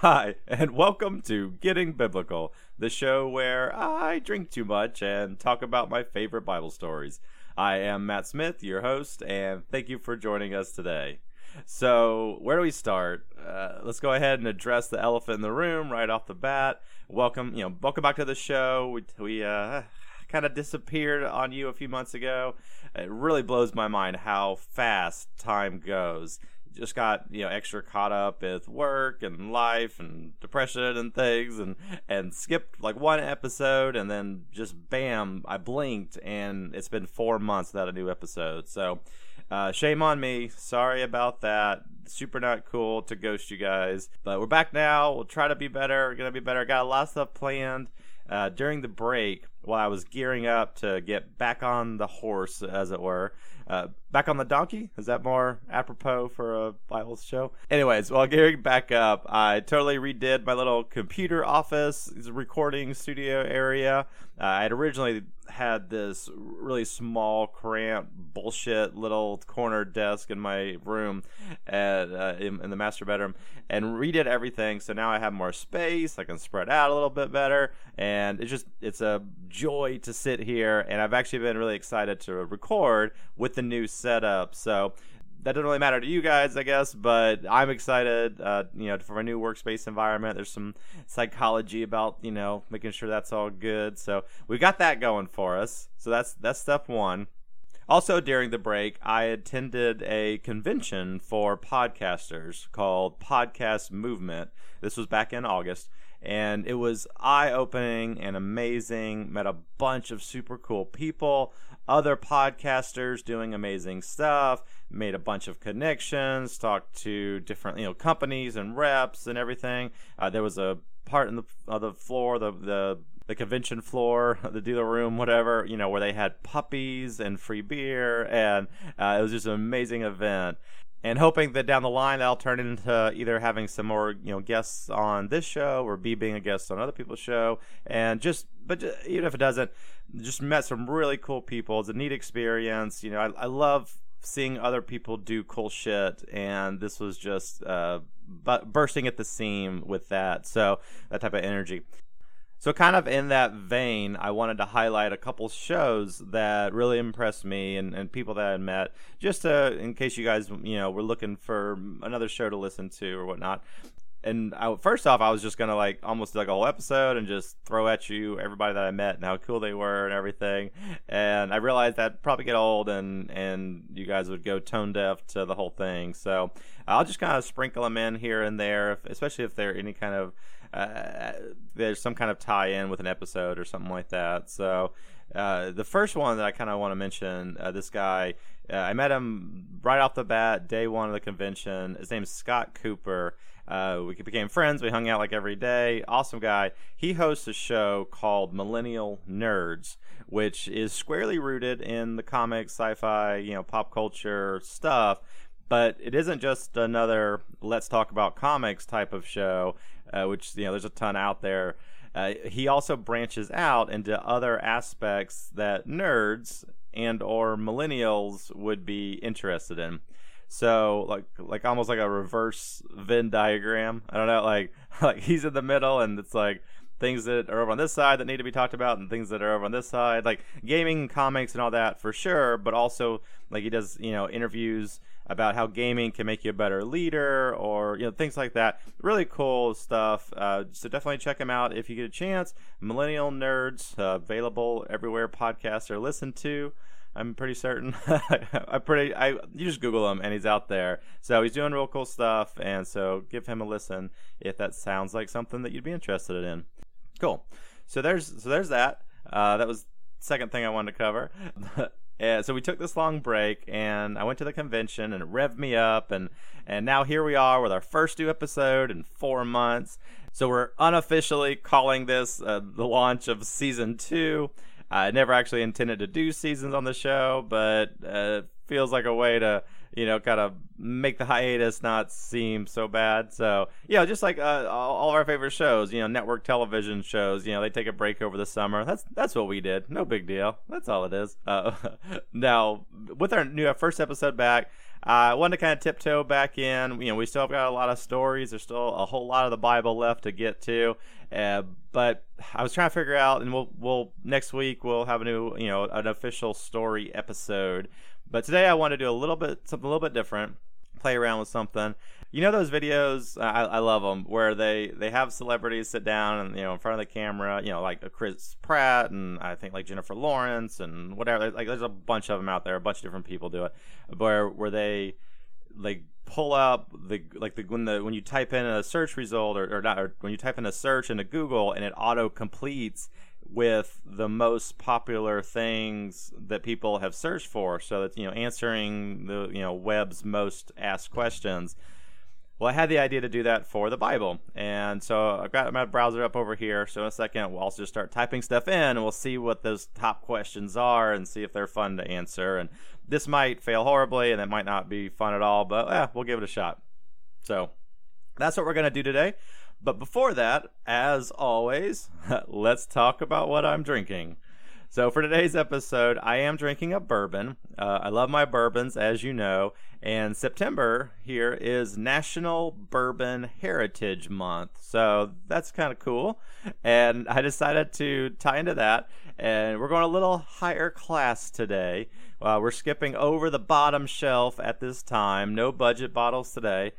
Hi, and welcome to Getting Biblical, the show where I drink too much and talk about my favorite Bible stories. I am Matt Smith, your host, and thank you for joining us today. So, where do we start? Uh, let's go ahead and address the elephant in the room right off the bat. Welcome, you know, welcome back to the show. We, we uh, kind of disappeared on you a few months ago. It really blows my mind how fast time goes just got you know extra caught up with work and life and depression and things and and skipped like one episode and then just bam I blinked and it's been four months without a new episode. So uh, shame on me. Sorry about that. Super not cool to ghost you guys. But we're back now. We'll try to be better. We're gonna be better. Got a lot of stuff planned. Uh, during the break while I was gearing up to get back on the horse, as it were. Uh, back on the donkey? Is that more apropos for a Bible show? Anyways, while gearing back up, I totally redid my little computer office, recording studio area. Uh, I had originally had this really small, cramped, bullshit little corner desk in my room at, uh, in, in, the master bedroom and redid everything. So now I have more space. I can spread out a little bit better. And it's just, it's a joy to sit here. And I've actually been really excited to record with the new setup. So that doesn't really matter to you guys, I guess, but I'm excited, uh, you know, for a new workspace environment. There's some psychology about, you know, making sure that's all good. So we got that going for us. So that's that's step one. Also, during the break, I attended a convention for podcasters called Podcast Movement. This was back in August, and it was eye opening and amazing. Met a bunch of super cool people, other podcasters doing amazing stuff, made a bunch of connections, talked to different you know companies and reps and everything. Uh, there was a part in the of the floor, the the the convention floor, the dealer room, whatever, you know, where they had puppies and free beer, and uh, it was just an amazing event. And hoping that down the line I'll turn into either having some more you know guests on this show or be being a guest on other people's show. And just but just, even if it doesn't just met some really cool people. It's a neat experience. You know I, I love seeing other people do cool shit and this was just uh but bursting at the seam with that so that type of energy so, kind of in that vein, I wanted to highlight a couple shows that really impressed me and, and people that I met, just to, in case you guys, you know, were looking for another show to listen to or whatnot. And I, first off, I was just gonna like almost like a whole episode and just throw at you everybody that I met and how cool they were and everything. And I realized that probably get old and and you guys would go tone deaf to the whole thing. So I'll just kind of sprinkle them in here and there, if, especially if they're any kind of uh, there's some kind of tie-in with an episode or something like that. So uh, the first one that I kind of want to mention, uh, this guy, uh, I met him right off the bat, day one of the convention. His name's Scott Cooper. Uh, we became friends. We hung out like every day. Awesome guy. He hosts a show called Millennial Nerds, which is squarely rooted in the comics, sci-fi, you know, pop culture stuff but it isn't just another let's talk about comics type of show uh, which you know there's a ton out there. Uh, he also branches out into other aspects that nerds and or millennials would be interested in. So like like almost like a reverse Venn diagram. I don't know, like like he's in the middle and it's like things that are over on this side that need to be talked about and things that are over on this side like gaming comics and all that for sure but also like he does you know interviews about how gaming can make you a better leader or you know things like that. Really cool stuff. Uh, so definitely check him out if you get a chance. Millennial Nerds uh, available everywhere podcasts are listened to. I'm pretty certain. I pretty I you just Google him and he's out there. So he's doing real cool stuff, and so give him a listen if that sounds like something that you'd be interested in. Cool. So there's so there's that. Uh, that was second thing I wanted to cover. And so we took this long break, and I went to the convention, and it revved me up, and and now here we are with our first new episode in four months. So we're unofficially calling this uh, the launch of season two. I never actually intended to do seasons on the show, but uh, feels like a way to you know, kind of make the hiatus not seem so bad. So, yeah, just like uh, all, of our favorite shows, you know, network television shows, you know, they take a break over the summer. That's that's what we did. No big deal. That's all it is. Uh, now, with our new first episode back, I wanted to kind of tiptoe back in. You know, we still have got a lot of stories. There's still a whole lot of the Bible left to get to. Uh, but I was trying to figure out, and we'll we'll next week we'll have a new you know an official story episode. But today I want to do a little bit something a little bit different. Play around with something. You know those videos? I, I love them where they they have celebrities sit down and you know in front of the camera. You know like a Chris Pratt and I think like Jennifer Lawrence and whatever. Like there's a bunch of them out there. A bunch of different people do it. Where where they like pull up the like the when the when you type in a search result or, or not or when you type in a search into Google and it auto completes with the most popular things that people have searched for so that you know answering the you know web's most asked questions well, I had the idea to do that for the Bible. And so I've got my browser up over here. So in a second, we'll also just start typing stuff in and we'll see what those top questions are and see if they're fun to answer. And this might fail horribly and it might not be fun at all, but eh, we'll give it a shot. So that's what we're going to do today. But before that, as always, let's talk about what I'm drinking. So for today's episode, I am drinking a bourbon. Uh, I love my bourbons, as you know. And September here is National Bourbon Heritage Month. So that's kind of cool. And I decided to tie into that. And we're going a little higher class today. Uh, we're skipping over the bottom shelf at this time. No budget bottles today.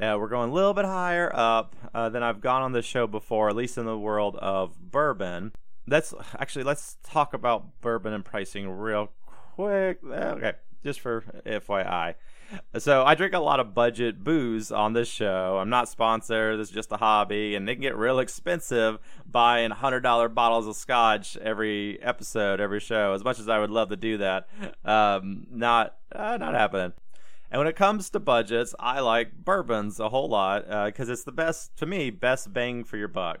Uh, we're going a little bit higher up uh, than I've gone on this show before, at least in the world of bourbon let's actually let's talk about bourbon and pricing real quick. Okay, just for FYI. So I drink a lot of budget booze on this show. I'm not sponsored. This is just a hobby, and they can get real expensive buying hundred dollar bottles of scotch every episode, every show. As much as I would love to do that, um, not uh, not happening. And when it comes to budgets, I like bourbons a whole lot because uh, it's the best to me, best bang for your buck.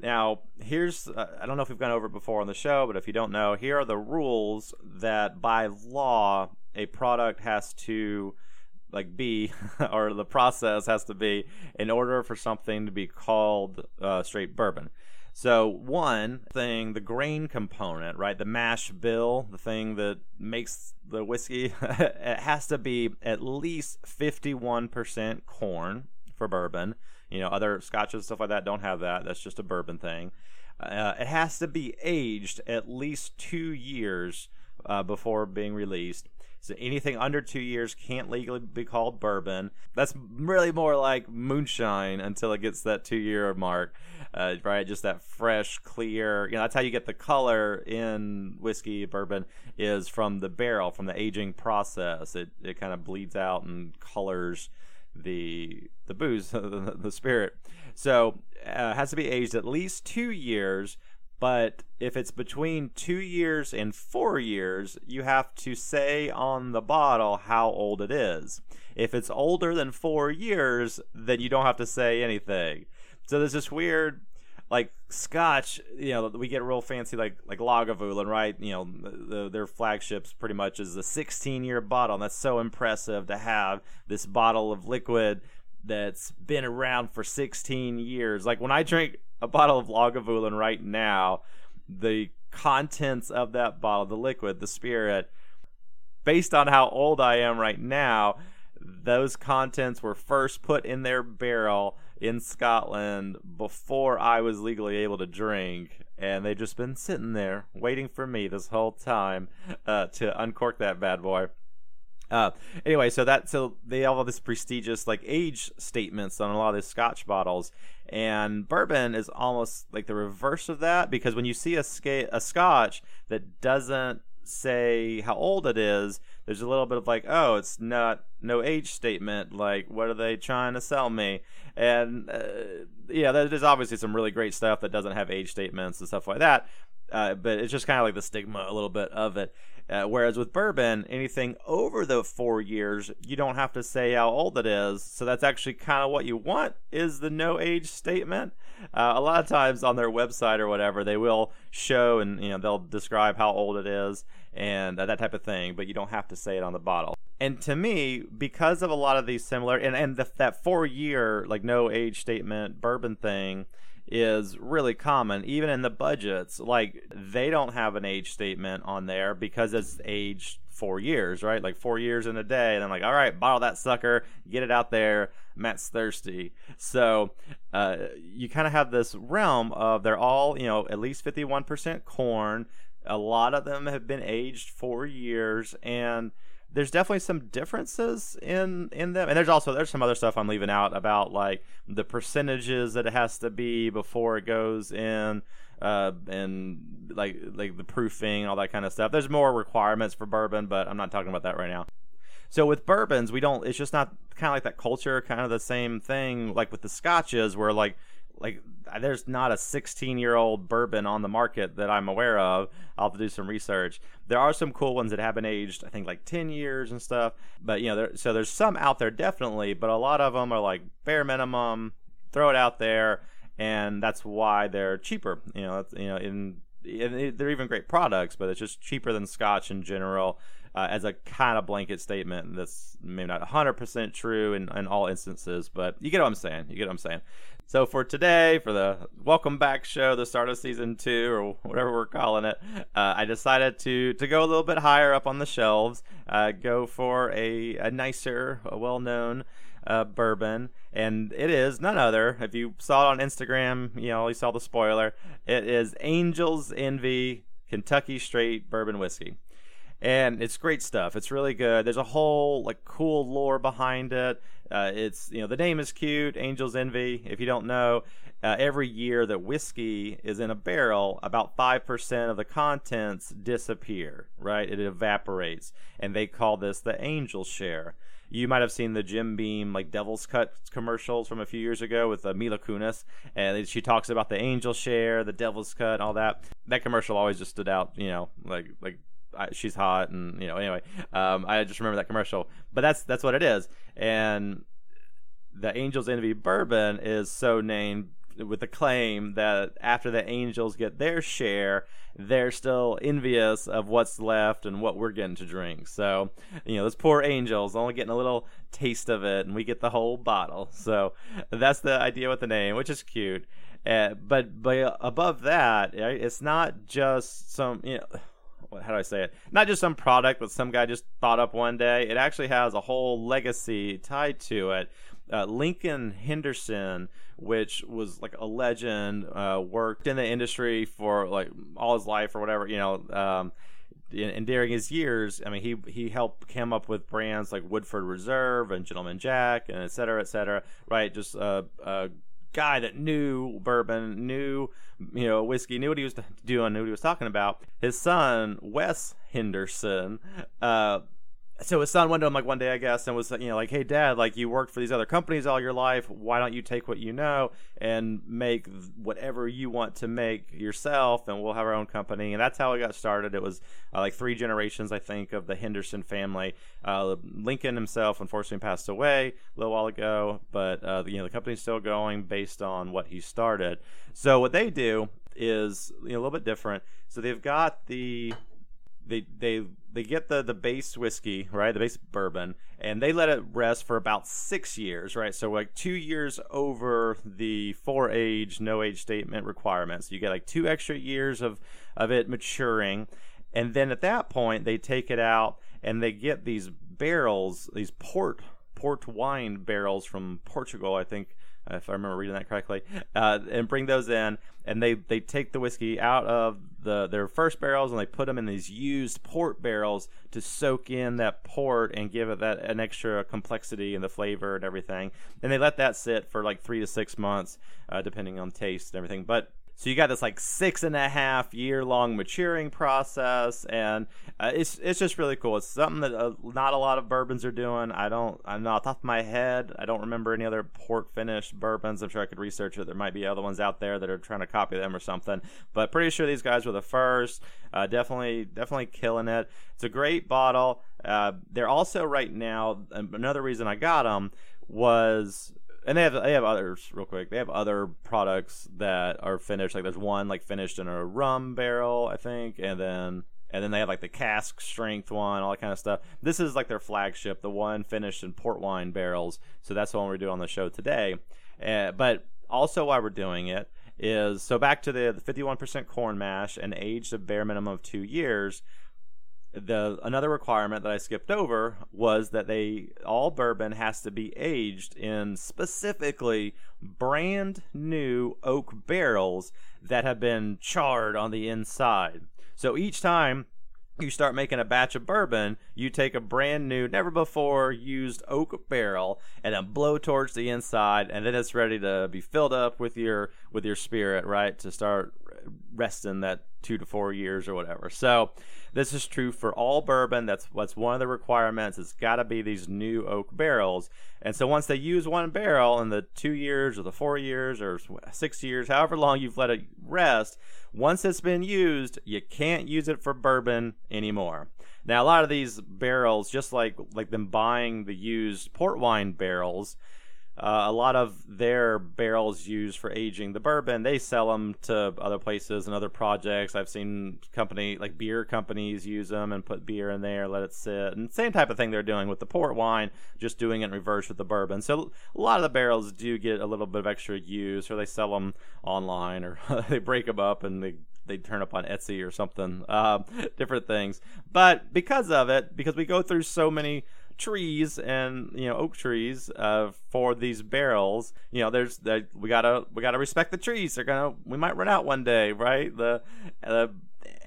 Now, here's uh, I don't know if we've gone over it before on the show, but if you don't know, here are the rules that by law a product has to like be or the process has to be in order for something to be called uh, straight bourbon. So one thing, the grain component, right? The mash bill, the thing that makes the whiskey, it has to be at least 51% corn for bourbon. You know, other scotches and stuff like that don't have that. That's just a bourbon thing. Uh, it has to be aged at least two years uh, before being released. So anything under two years can't legally be called bourbon. That's really more like moonshine until it gets that two year mark, uh, right? Just that fresh, clear. You know, that's how you get the color in whiskey, bourbon is from the barrel, from the aging process. It it kind of bleeds out and colors the the booze, the, the spirit. So uh, has to be aged at least two years. But if it's between two years and four years, you have to say on the bottle how old it is. If it's older than four years, then you don't have to say anything. So there's this weird like Scotch, you know, we get real fancy like like Lagavulin, right? You know, the, their flagships pretty much is a 16 year bottle. And that's so impressive to have this bottle of liquid that's been around for 16 years. Like when I drink a bottle of Lagavulin right now, the contents of that bottle, the liquid, the spirit, based on how old I am right now, those contents were first put in their barrel in Scotland before I was legally able to drink, and they've just been sitting there waiting for me this whole time uh, to uncork that bad boy. Uh, anyway, so that so they have all this prestigious like age statements on a lot of these Scotch bottles, and bourbon is almost like the reverse of that because when you see a sca- a Scotch that doesn't say how old it is, there's a little bit of like, oh, it's not no age statement. Like, what are they trying to sell me? And uh, yeah, there's obviously some really great stuff that doesn't have age statements and stuff like that. Uh, but it's just kind of like the stigma a little bit of it. Uh, whereas with bourbon, anything over the four years, you don't have to say how old it is. So that's actually kind of what you want is the no age statement. Uh, a lot of times on their website or whatever, they will show and you know they'll describe how old it is and uh, that type of thing, but you don't have to say it on the bottle. And to me, because of a lot of these similar and and the, that four year like no age statement bourbon thing is really common even in the budgets like they don't have an age statement on there because it's aged four years, right? Like four years in a day. And I'm like, all right, bottle that sucker, get it out there. Matt's thirsty. So uh, you kind of have this realm of they're all, you know, at least 51% corn. A lot of them have been aged four years. And there's definitely some differences in in them. And there's also there's some other stuff i'm leaving out about like the percentages that it has to be before it goes in uh, and like like the proofing all that kind of stuff. There's more requirements for bourbon but i'm not talking about that right now. So with bourbons we don't it's just not kind of like that culture kind of the same thing like with the scotches where like like there's not a 16 year old bourbon on the market that I'm aware of. I'll have to do some research. There are some cool ones that have been aged, I think like 10 years and stuff. But you know, there, so there's some out there definitely, but a lot of them are like bare minimum. Throw it out there, and that's why they're cheaper. You know, you know, in, in they're even great products, but it's just cheaper than Scotch in general. Uh, as a kind of blanket statement that's maybe not 100% true in, in all instances, but you get what I'm saying. You get what I'm saying. So for today, for the welcome back show, the start of season two or whatever we're calling it, uh, I decided to to go a little bit higher up on the shelves, uh, go for a, a nicer, a well known uh, bourbon, and it is none other. If you saw it on Instagram, you know you saw the spoiler. It is Angel's Envy Kentucky Straight Bourbon Whiskey and it's great stuff. It's really good. There's a whole like cool lore behind it. Uh, it's you know the name is cute, Angel's Envy. If you don't know, uh, every year that whiskey is in a barrel, about five percent of the contents disappear. Right, it evaporates, and they call this the angel share. You might have seen the Jim Beam like Devil's Cut commercials from a few years ago with uh, Mila Kunis, and she talks about the angel share, the Devil's Cut, all that. That commercial always just stood out, you know, like like She's hot, and you know. Anyway, um, I just remember that commercial. But that's that's what it is, and the Angels Envy bourbon is so named with the claim that after the Angels get their share, they're still envious of what's left and what we're getting to drink. So, you know, those poor Angels only getting a little taste of it, and we get the whole bottle. So, that's the idea with the name, which is cute. Uh, but but above that, it's not just some you know how do I say it? Not just some product that some guy just thought up one day. It actually has a whole legacy tied to it. Uh, Lincoln Henderson, which was like a legend, uh, worked in the industry for like all his life or whatever, you know. Um, and during his years, I mean, he he helped come up with brands like Woodford Reserve and Gentleman Jack and et cetera, et cetera. Right, just a, a guy that knew bourbon, knew you know whiskey, knew what he was doing, knew what he was talking about. His son Wes Henderson uh, so his son went to him like one day, I guess, and was you know like, "Hey, Dad, like you worked for these other companies all your life. Why don't you take what you know and make whatever you want to make yourself, and we'll have our own company." And that's how it got started. It was uh, like three generations, I think, of the Henderson family. Uh, Lincoln himself, unfortunately, passed away a little while ago, but uh, you know the company's still going based on what he started. So what they do is you know, a little bit different. So they've got the they they they get the the base whiskey right? The base bourbon and they let it rest for about six years right? So like two years over the four age no age statement requirements. You get like two extra years of of it maturing. And then at that point they take it out and they get these barrels these port port wine barrels from portugal i think if I remember reading that correctly, uh, and bring those in, and they they take the whiskey out of the their first barrels and they put them in these used port barrels to soak in that port and give it that an extra complexity and the flavor and everything. And they let that sit for like three to six months, uh, depending on taste and everything. But so you got this like six and a half year long maturing process, and uh, it's it's just really cool. It's something that uh, not a lot of bourbons are doing. I don't, I'm not off top of my head. I don't remember any other port finished bourbons. I'm sure I could research it. There might be other ones out there that are trying to copy them or something. But pretty sure these guys were the first. Uh, definitely, definitely killing it. It's a great bottle. Uh, they're also right now. Another reason I got them was and they have they have others real quick. They have other products that are finished. Like there's one like finished in a rum barrel, I think, and then and then they have like the cask strength one, all that kind of stuff. This is like their flagship, the one finished in port wine barrels. So that's the one we're doing on the show today. Uh, but also why we're doing it is so back to the, the 51% corn mash and aged a bare minimum of two years. The another requirement that I skipped over was that they all bourbon has to be aged in specifically brand new oak barrels that have been charred on the inside. So each time you start making a batch of bourbon, you take a brand new, never before used oak barrel and then blow towards the inside, and then it's ready to be filled up with your with your spirit, right? To start resting that two to four years or whatever. So this is true for all bourbon. That's what's one of the requirements. It's got to be these new oak barrels. And so once they use one barrel in the two years or the four years or six years, however long you've let it rest, once it's been used, you can't use it for bourbon anymore. Now, a lot of these barrels, just like like them buying the used port wine barrels, uh, a lot of their barrels used for aging the bourbon, they sell them to other places and other projects. I've seen company like beer companies use them and put beer in there, let it sit, and same type of thing they're doing with the port wine, just doing it in reverse with the bourbon. So a lot of the barrels do get a little bit of extra use, or they sell them online, or they break them up and they they turn up on Etsy or something. Uh, different things, but because of it, because we go through so many trees and you know oak trees uh, for these barrels. You know, there's we gotta we gotta respect the trees. They're gonna we might run out one day, right? The the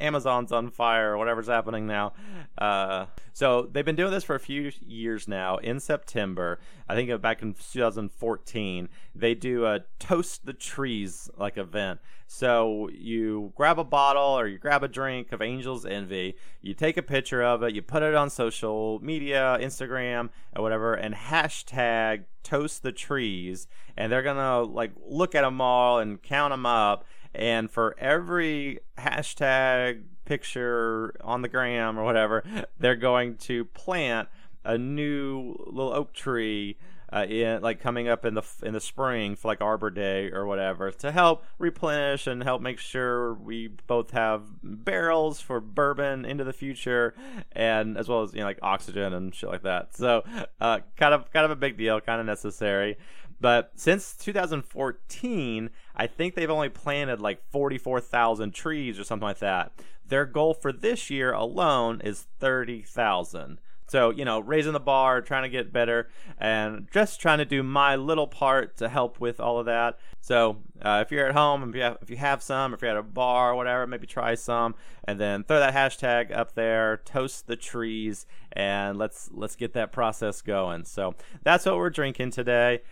Amazon's on fire or whatever's happening now. Uh, so they've been doing this for a few years now. In September, I think back in 2014, they do a toast the trees like event. So you grab a bottle or you grab a drink of Angel's Envy, you take a picture of it, you put it on social media, Instagram or whatever, and hashtag toast the trees, and they're gonna like look at them all and count them up and for every hashtag picture on the gram or whatever, they're going to plant a new little oak tree uh, in like coming up in the in the spring for like Arbor Day or whatever to help replenish and help make sure we both have barrels for bourbon into the future and as well as you know like oxygen and shit like that. So uh, kind of kind of a big deal, kind of necessary. But since 2014, I think they've only planted like 44,000 trees or something like that. Their goal for this year alone is 30,000. So, you know, raising the bar, trying to get better, and just trying to do my little part to help with all of that. So, uh, if you're at home, if you, have, if you have some, if you're at a bar or whatever, maybe try some, and then throw that hashtag up there, toast the trees, and let's let's get that process going. So that's what we're drinking today.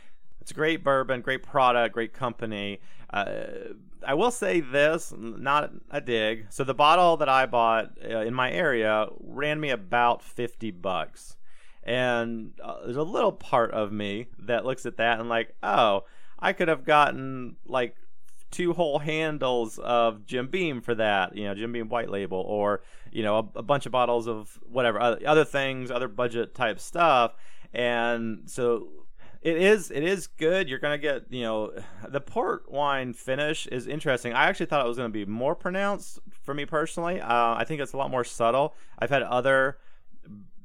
It's a great bourbon, great product, great company. Uh, I will say this, not a dig. So the bottle that I bought uh, in my area ran me about 50 bucks. And uh, there's a little part of me that looks at that and like, "Oh, I could have gotten like two whole handles of Jim Beam for that, you know, Jim Beam white label, or you know, a, a, bunch of bottles of whatever other, other things, other budget type stuff. And so it is it is good. You're gonna get you know the port wine finish is interesting. I actually thought it was gonna be more pronounced for me personally. Uh, I think it's a lot more subtle. I've had other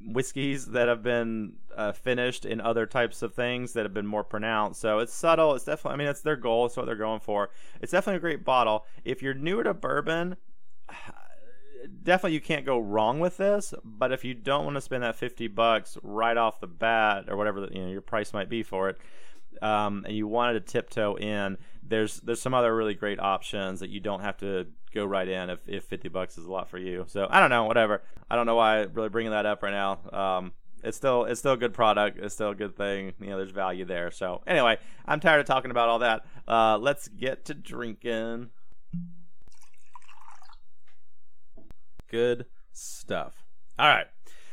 whiskeys that have been uh, finished in other types of things that have been more pronounced. So it's subtle. It's definitely. I mean, it's their goal. It's what they're going for. It's definitely a great bottle. If you're newer to bourbon definitely you can't go wrong with this. But if you don't want to spend that fifty bucks right off the bat or whatever you know your price might be for it, um, and you wanted to tiptoe in, there's there's some other really great options that you don't have to go right in if, if 50 bucks is a lot for you. So I don't know, whatever. I don't know why I'm really bringing that up right now. Um, it's still it's still a good product. It's still a good thing. You know, there's value there. So anyway, I'm tired of talking about all that. Uh, let's get to drinking. Good stuff. All right.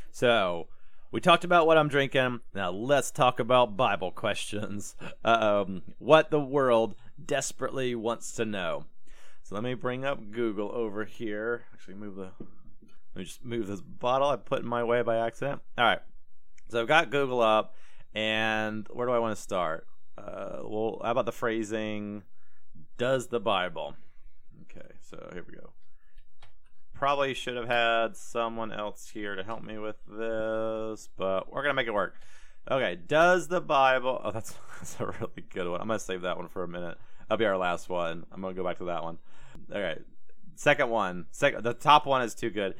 So we talked about what I'm drinking. Now let's talk about Bible questions. Um, what the world desperately wants to know. So let me bring up Google over here. Actually, move the. Let me just move this bottle I put in my way by accident. All right. So I've got Google up, and where do I want to start? Uh, well, how about the phrasing? Does the Bible? Okay, so here we go probably should have had someone else here to help me with this, but we're gonna make it work. Okay, does the Bible? Oh, that's that's a really good one. I'm gonna save that one for a minute. That'll be our last one. I'm gonna go back to that one. Okay, second one. Second, the top one is too good.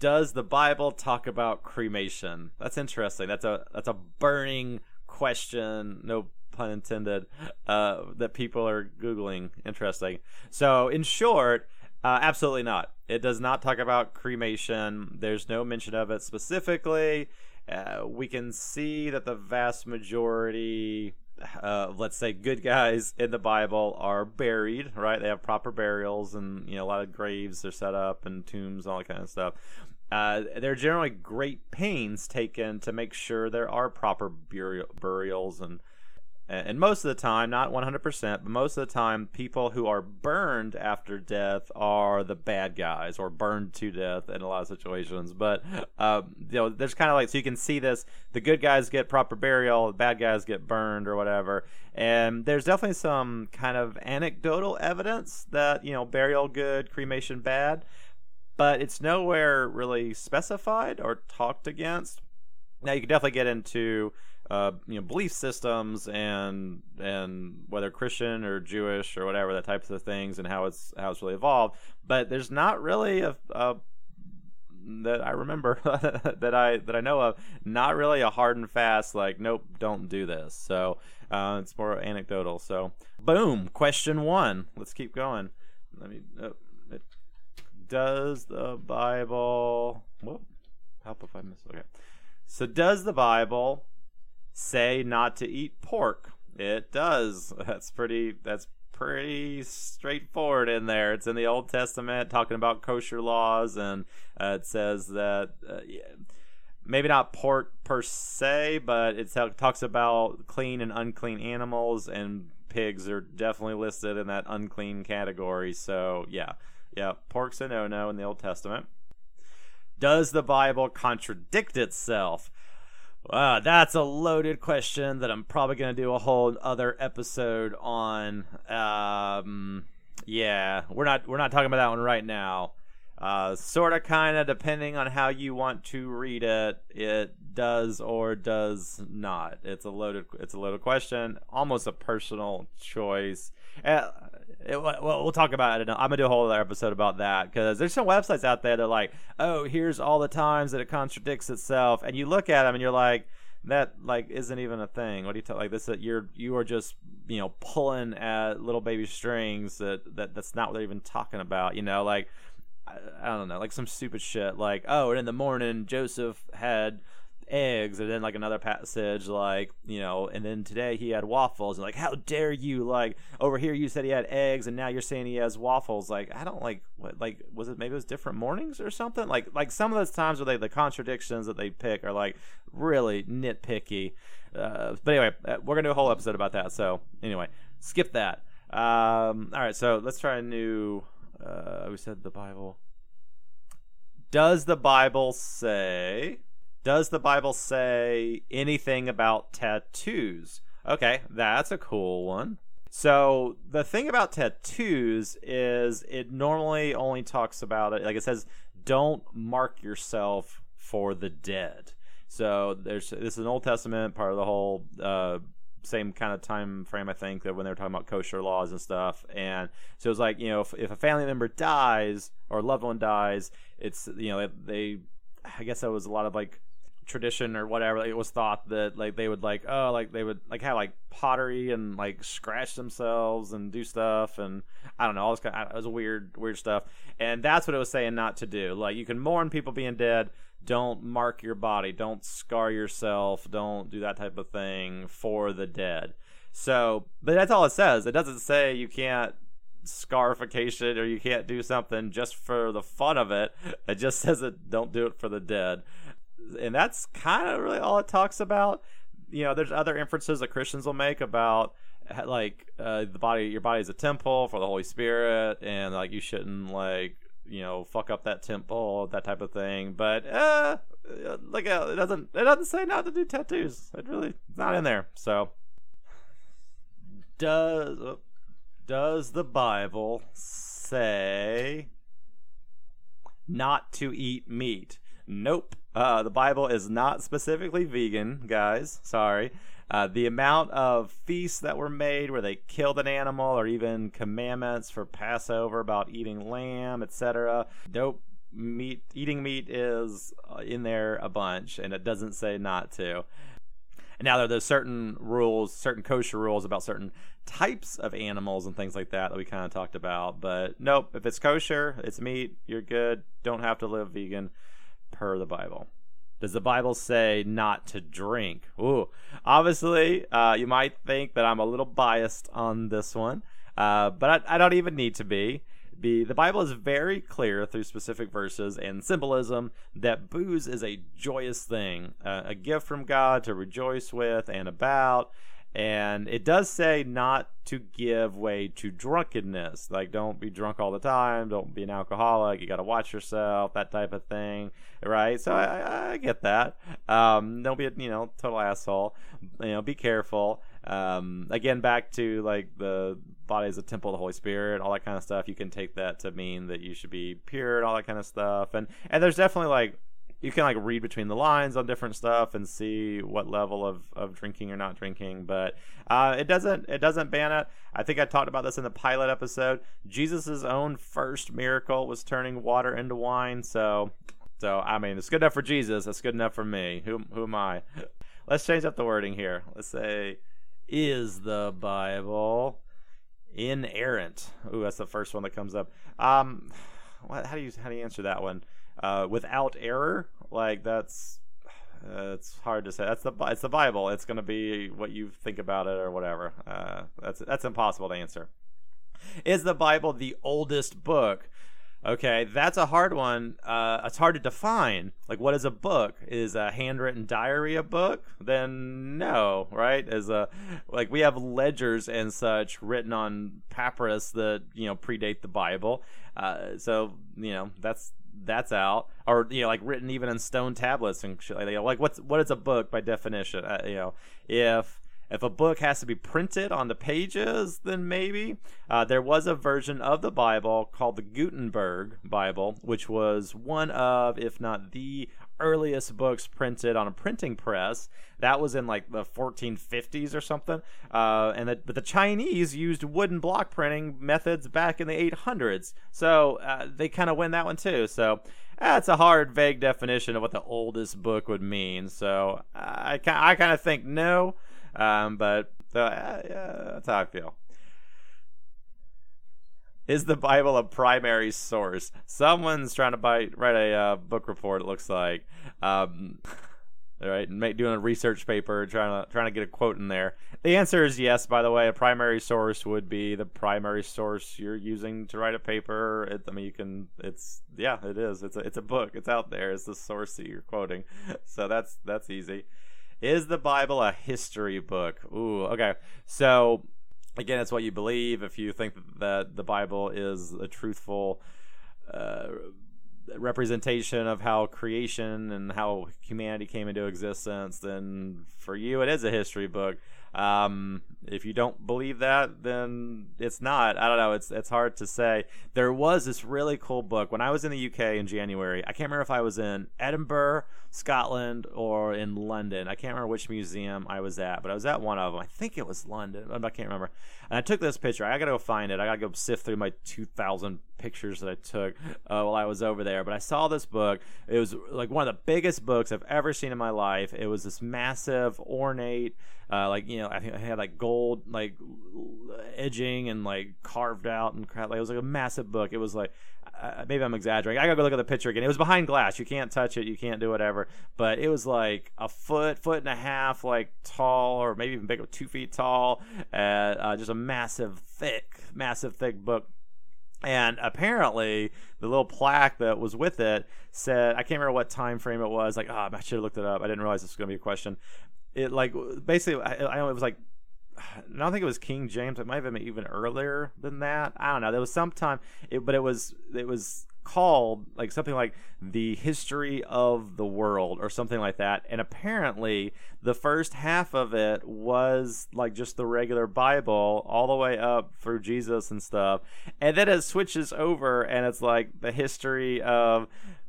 Does the Bible talk about cremation? That's interesting. That's a that's a burning question. No pun intended. Uh, that people are googling. Interesting. So, in short, uh, absolutely not. It does not talk about cremation. There's no mention of it specifically. Uh, we can see that the vast majority uh, let's say good guys in the Bible are buried, right? They have proper burials and you know a lot of graves are set up and tombs and all that kind of stuff. Uh, there are generally great pains taken to make sure there are proper burial, burials and and most of the time, not 100%, but most of the time, people who are burned after death are the bad guys or burned to death in a lot of situations. But, um, you know, there's kind of like, so you can see this the good guys get proper burial, the bad guys get burned or whatever. And there's definitely some kind of anecdotal evidence that, you know, burial good, cremation bad, but it's nowhere really specified or talked against. Now, you can definitely get into uh, you know belief systems and and whether Christian or Jewish or whatever that types of things and how it's how it's really evolved. But there's not really a, a that I remember that I that I know of not really a hard and fast like nope don't do this. So uh, it's more anecdotal. So boom question one. Let's keep going. Let me. Uh, it, does the Bible? Whoop, help if I miss. Okay. So does the Bible say not to eat pork. It does. That's pretty. That's pretty straightforward in there. It's in the Old Testament talking about kosher laws, and uh, it says that uh, maybe not pork per se, but it talks about clean and unclean animals, and pigs are definitely listed in that unclean category. So yeah, yeah, pork's a no-no in the Old Testament. Does the Bible contradict itself? Wow, that's a loaded question that I'm probably to do a whole other episode on. Um, yeah, we're not we're not talking about that one right now. Uh, sort of, kind of, depending on how you want to read it, it does or does not. It's a loaded it's a loaded question, almost a personal choice. Uh, it, well, we'll talk about it. I'm gonna do a whole other episode about that because there's some websites out there that are like, oh, here's all the times that it contradicts itself, and you look at them and you're like, that like isn't even a thing. What do you tell like this? That you're you are just you know pulling at little baby strings that that that's not what they're even talking about. You know, like I, I don't know, like some stupid shit. Like oh, and in the morning Joseph had eggs and then like another passage like you know and then today he had waffles and like how dare you like over here you said he had eggs and now you're saying he has waffles. Like i don't like what like was it maybe it was different mornings or something? Like like some of those times where they the contradictions that they pick are like really nitpicky. Uh, but anyway uh, we're gonna do a whole episode about that so anyway skip that. Um all right so let's try a new uh we said the bible does the bible say does the Bible say anything about tattoos? Okay, that's a cool one. So the thing about tattoos is it normally only talks about it like it says don't mark yourself for the dead. So there's this is an Old Testament part of the whole uh, same kind of time frame I think that when they were talking about kosher laws and stuff. And so it's like you know if, if a family member dies or a loved one dies, it's you know they I guess that was a lot of like tradition or whatever. It was thought that like they would like oh like they would like have like pottery and like scratch themselves and do stuff. And i don't know all this kind of, it was weird weird stuff. And that's what it was saying not to do. Like you can mourn people being dead don't mark your body. Don't scar yourself. Don't do that type of thing for the dead. So but that's all it says. It doesn't say you can't scarification or you can't do something just for the fun of it. It just says it don't do it for the dead. And that's kind of really all it talks about. You know, there's other inferences that Christians will make about like uh, the body, your body is a temple for the Holy Spirit, and like you shouldn't like you know fuck up that temple, that type of thing. But uh, like uh, it doesn't it doesn't say not to do tattoos. It really not in there. So does does the Bible say not to eat meat? Nope. Uh, the Bible is not specifically vegan, guys. Sorry. Uh, the amount of feasts that were made where they killed an animal, or even commandments for Passover about eating lamb, etc. Nope. meat eating meat is uh, in there a bunch, and it doesn't say not to. And now there's certain rules, certain kosher rules about certain types of animals and things like that that we kind of talked about. But nope, if it's kosher, it's meat, you're good. Don't have to live vegan per the Bible. Does the Bible say not to drink? Ooh, obviously, uh, you might think that I'm a little biased on this one, uh, but I, I don't even need to be be the Bible is very clear through specific verses and symbolism that booze is a joyous thing, uh, a gift from God to rejoice with and about. And it does say not to give way to drunkenness. Like, don't be drunk all the time. Don't be an alcoholic. You got to watch yourself, that type of thing. Right? So I, I get that. Um, don't be a, you know, total asshole. You know, be careful. Um, again, back to like the body is a temple of the Holy Spirit, all that kind of stuff. You can take that to mean that you should be pure and all that kind of stuff. And and there's definitely like you can like read between the lines on different stuff and see what level of, of drinking or not drinking but uh, it doesn't it doesn't ban it i think i talked about this in the pilot episode jesus' own first miracle was turning water into wine so so i mean it's good enough for jesus it's good enough for me who, who am i let's change up the wording here let's say is the bible inerrant. Ooh, that's the first one that comes up. Um, how do you how do you answer that one? Uh, without error, like that's uh, it's hard to say. That's the it's the Bible. It's going to be what you think about it or whatever. Uh, that's that's impossible to answer. Is the Bible the oldest book? Okay, that's a hard one. Uh, it's hard to define. Like, what is a book? Is a handwritten diary a book? Then no, right? As a like we have ledgers and such written on papyrus that you know predate the Bible. Uh, so you know that's that's out, or you know like written even in stone tablets and shit like that. Like what's what is a book by definition? Uh, you know if if a book has to be printed on the pages, then maybe. Uh, there was a version of the Bible called the Gutenberg Bible, which was one of, if not the earliest books printed on a printing press. That was in like the 1450s or something. Uh, and the, but the Chinese used wooden block printing methods back in the 800s, so uh, they kind of win that one too. So that's a hard, vague definition of what the oldest book would mean. So I, I kind of think no. Um, but uh, yeah, that's how I feel. Is the Bible a primary source? Someone's trying to buy, write a uh, book report. It looks like, um, right, doing a research paper, trying to trying to get a quote in there. The answer is yes. By the way, a primary source would be the primary source you're using to write a paper. It, I mean, you can. It's yeah, it is. It's a it's a book. It's out there. It's the source that you're quoting. So that's that's easy. Is the Bible a history book? Ooh, okay. So again, it's what you believe. If you think that the Bible is a truthful uh, representation of how creation and how humanity came into existence, then for you it is a history book. Um, if you don't believe that, then it's not. I don't know. It's it's hard to say. There was this really cool book when I was in the UK in January. I can't remember if I was in Edinburgh, Scotland, or in London. I can't remember which museum I was at, but I was at one of them. I think it was London. I can't remember. And I took this picture. I gotta go find it. I gotta go sift through my 2,000 pictures that I took uh, while I was over there. But I saw this book. It was like one of the biggest books I've ever seen in my life. It was this massive, ornate, uh, like you know, I think it had like gold like edging and like carved out and crap. Like it was like a massive book. It was like uh, maybe I'm exaggerating. I gotta go look at the picture again. It was behind glass. You can't touch it. You can't do whatever. But it was like a foot, foot and a half, like tall, or maybe even bigger, two feet tall. Uh, uh, just a massive, thick, massive, thick book and apparently the little plaque that was with it said i can't remember what time frame it was like oh i should have looked it up i didn't realize this was to be a question it like basically I, I know it was like I don't think it was King James. It might have been even earlier than that. I don't know. There was some time, it, but it was it was called like something like the history of the world or something like that and apparently the first half of it was like just the regular bible all the way up through jesus and stuff and then it switches over and it's like the history of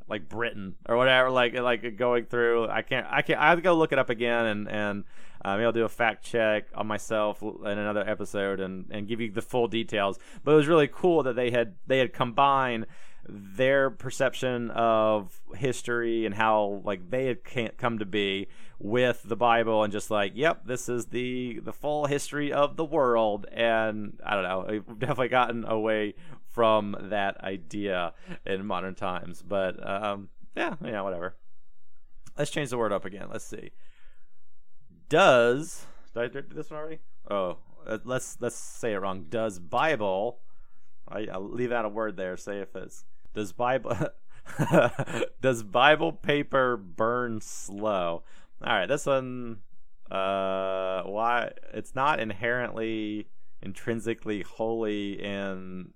like Britain or whatever, like like going through. I can't. I can't. I have to go look it up again and and uh, maybe I'll do a fact check on myself in another episode and and give you the full details. But it was really cool that they had they had combined their perception of history and how like they had come to be with the Bible and just like, yep, this is the the full history of the world. And I don't know, we've definitely gotten away from that idea in modern times. But um, yeah, yeah, whatever. Let's change the word up again. Let's see. Does did I do this one already? Oh, uh, let's let's say it wrong. Does Bible? I, will leave out a word there. Say if it's does Bible. does Bible paper burn slow? All right, this one. Uh, why? It's not inherently, intrinsically holy in.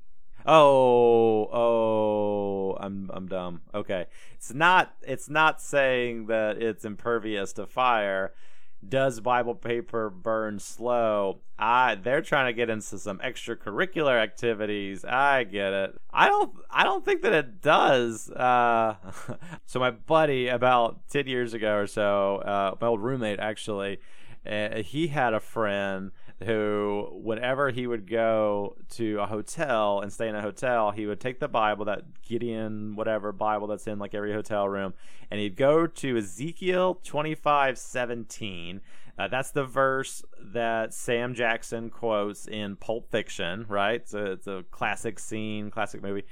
Oh, oh, I'm I'm dumb. Okay, it's not. It's not saying that it's impervious to fire does Bible paper burn slow? I they're trying to get into some extracurricular activities. I get it. I don't I don't think that it does. Uh, so my buddy about 10 years ago or so, uh, my old roommate actually, uh, he had a friend who, whenever he would go to a hotel and stay in a hotel, he would take the Bible, that Gideon, whatever Bible that's in like every hotel room, and he'd go to Ezekiel 25 17. Uh, that's the verse that Sam Jackson quotes in Pulp Fiction, right? A, it's a classic scene, classic movie.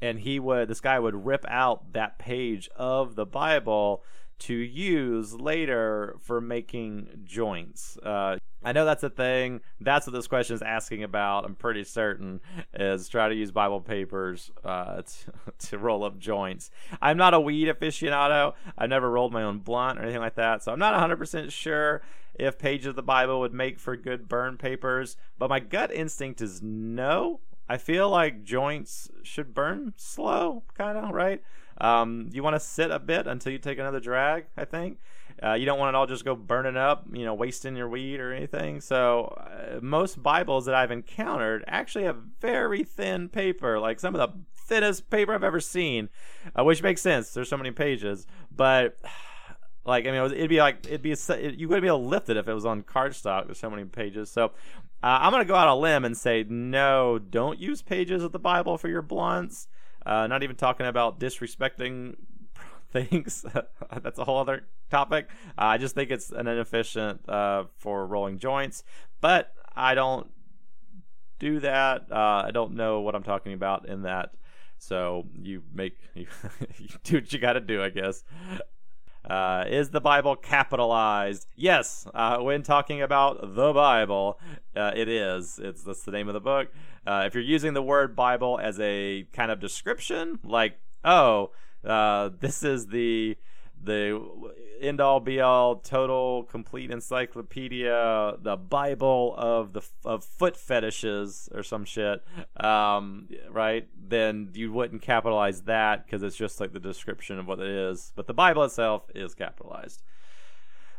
And he would, this guy would rip out that page of the Bible to use later for making joints. Uh, I know that's a thing. That's what this question is asking about. I'm pretty certain is try to use Bible papers uh, to, to roll up joints. I'm not a weed aficionado. I've never rolled my own blunt or anything like that, so I'm not 100% sure if pages of the Bible would make for good burn papers. But my gut instinct is no. I feel like joints should burn slow, kind of right. Um, you want to sit a bit until you take another drag. I think. Uh, you don't want it all just go burning up, you know, wasting your weed or anything. So uh, most Bibles that I've encountered actually have very thin paper, like some of the thinnest paper I've ever seen, uh, which makes sense. There's so many pages, but like I mean, it'd be like it'd be a, you wouldn't be able to lift it if it was on cardstock. There's so many pages. So uh, I'm gonna go out on a limb and say no. Don't use pages of the Bible for your blunts. Uh, not even talking about disrespecting things. That's a whole other topic. Uh, I just think it's an inefficient uh, for rolling joints, but I don't do that. Uh, I don't know what I'm talking about in that. So you make you, you do what you got to do, I guess. Uh, is the Bible capitalized? Yes. Uh, when talking about the Bible, uh, it is. It's that's the name of the book. Uh, if you're using the word Bible as a kind of description, like oh, uh, this is the the end all be all total complete encyclopedia the bible of the of foot fetishes or some shit um, right? Then you wouldn't capitalize that because it's just like the description of what it is but the bible itself is capitalized.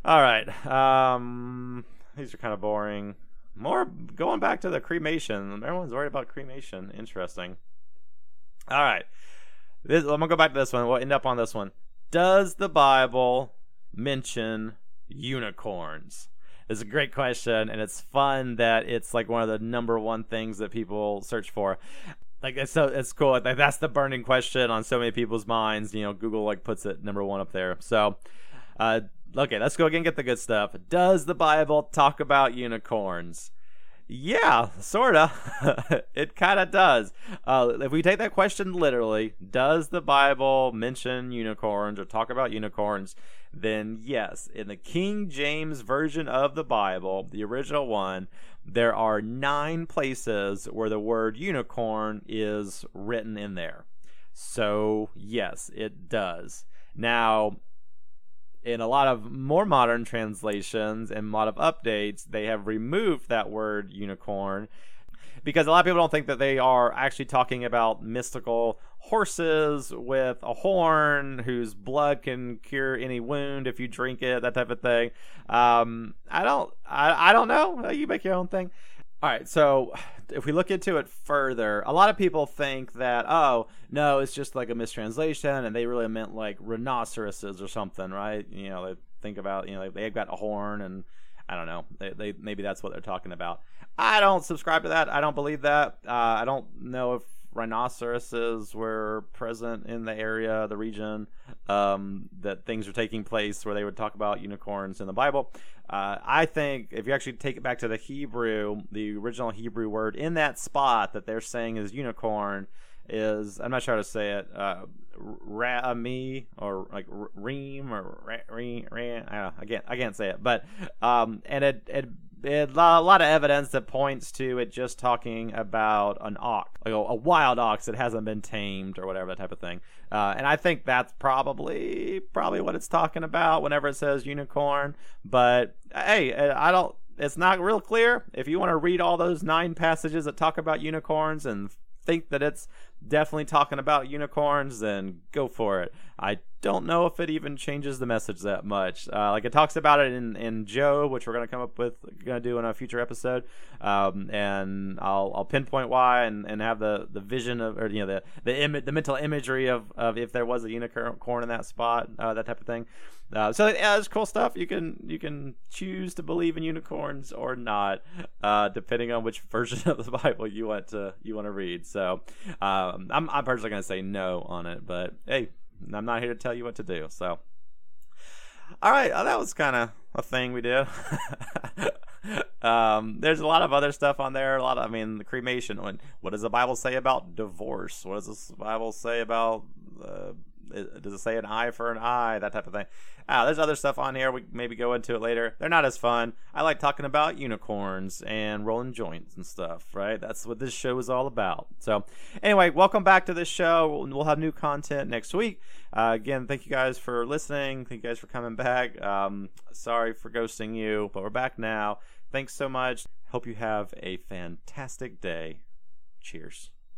All right um, these are kind of boring. More going back to the cremation. Everyone's worried about cremation. Interesting. All right this, I'm gonna go back to this one. We'll end up on this one. Does the Bible mention unicorns? It's a great question, and it's fun that it's like one of the number one things that people search for. Like it's so it's cool. Like, that's the burning question on so many people's minds. You know, Google like puts it number one up there. So, uh, okay, let's go again. Get the good stuff. Does the Bible talk about unicorns? Yeah, sorta. it kind of does. Uh, if we take that question literally, does the Bible mention unicorns or talk about unicorns? Then yes, in the King James version of the Bible, the original one, there are nine places where the word unicorn is written in there. So yes, it does. Now, in a lot of more modern translations and a lot of updates, they have removed that word unicorn because a lot of people don't think that they are actually talking about mystical horses with a horn whose blood can cure any wound if you drink it, that type of thing. Um, I don't, I, I don't know. You make your own thing. All right, so if we look into it further, a lot of people think that oh no, it's just like a mistranslation, and they really meant like rhinoceroses or something, right? You know, they think about you know they've got a horn, and I don't know, they, they maybe that's what they're talking about. I don't subscribe to that. I don't believe that. Uh, I don't know if rhinoceroses were present in the area, the region, um, that things are taking place where they would talk about unicorns in the Bible. Uh, I think if you actually take it back to the Hebrew, the original Hebrew word in that spot that they're saying is unicorn is I'm not sure how to say it. Uh, Rami or like Reem or Reem. I, I can't I can't say it, but um, and it it a lot of evidence that points to it just talking about an ox, like a, wild ox that hasn't been tamed or whatever that type of thing. Uh, and I think that's probably probably what it's talking about whenever it says unicorn. But hey, I don't. It's not real clear. If you want to read all those nine passages that talk about unicorns and think that it's definitely talking about unicorns, then go for it. I don't know if it even changes the message that much. Uh, like it talks about it in, in Job, which we're gonna come up with, gonna do in a future episode, um, and I'll I'll pinpoint why and, and have the, the vision of or you know the the Im- the mental imagery of, of if there was a unicorn in that spot, uh, that type of thing. Uh, so yeah, it's cool stuff. You can you can choose to believe in unicorns or not, uh, depending on which version of the Bible you want to you want to read. So um, I'm I'm personally gonna say no on it, but hey, I'm not here to tell you what to do. So all right, uh, that was kind of a thing we did. um, there's a lot of other stuff on there. A lot of, I mean, the cremation. What does the Bible say about divorce? What does the Bible say about uh, does it say an eye for an eye? That type of thing. Ah, there's other stuff on here. We maybe go into it later. They're not as fun. I like talking about unicorns and rolling joints and stuff. Right? That's what this show is all about. So, anyway, welcome back to this show. We'll have new content next week. Uh, again, thank you guys for listening. Thank you guys for coming back. Um, sorry for ghosting you, but we're back now. Thanks so much. Hope you have a fantastic day. Cheers.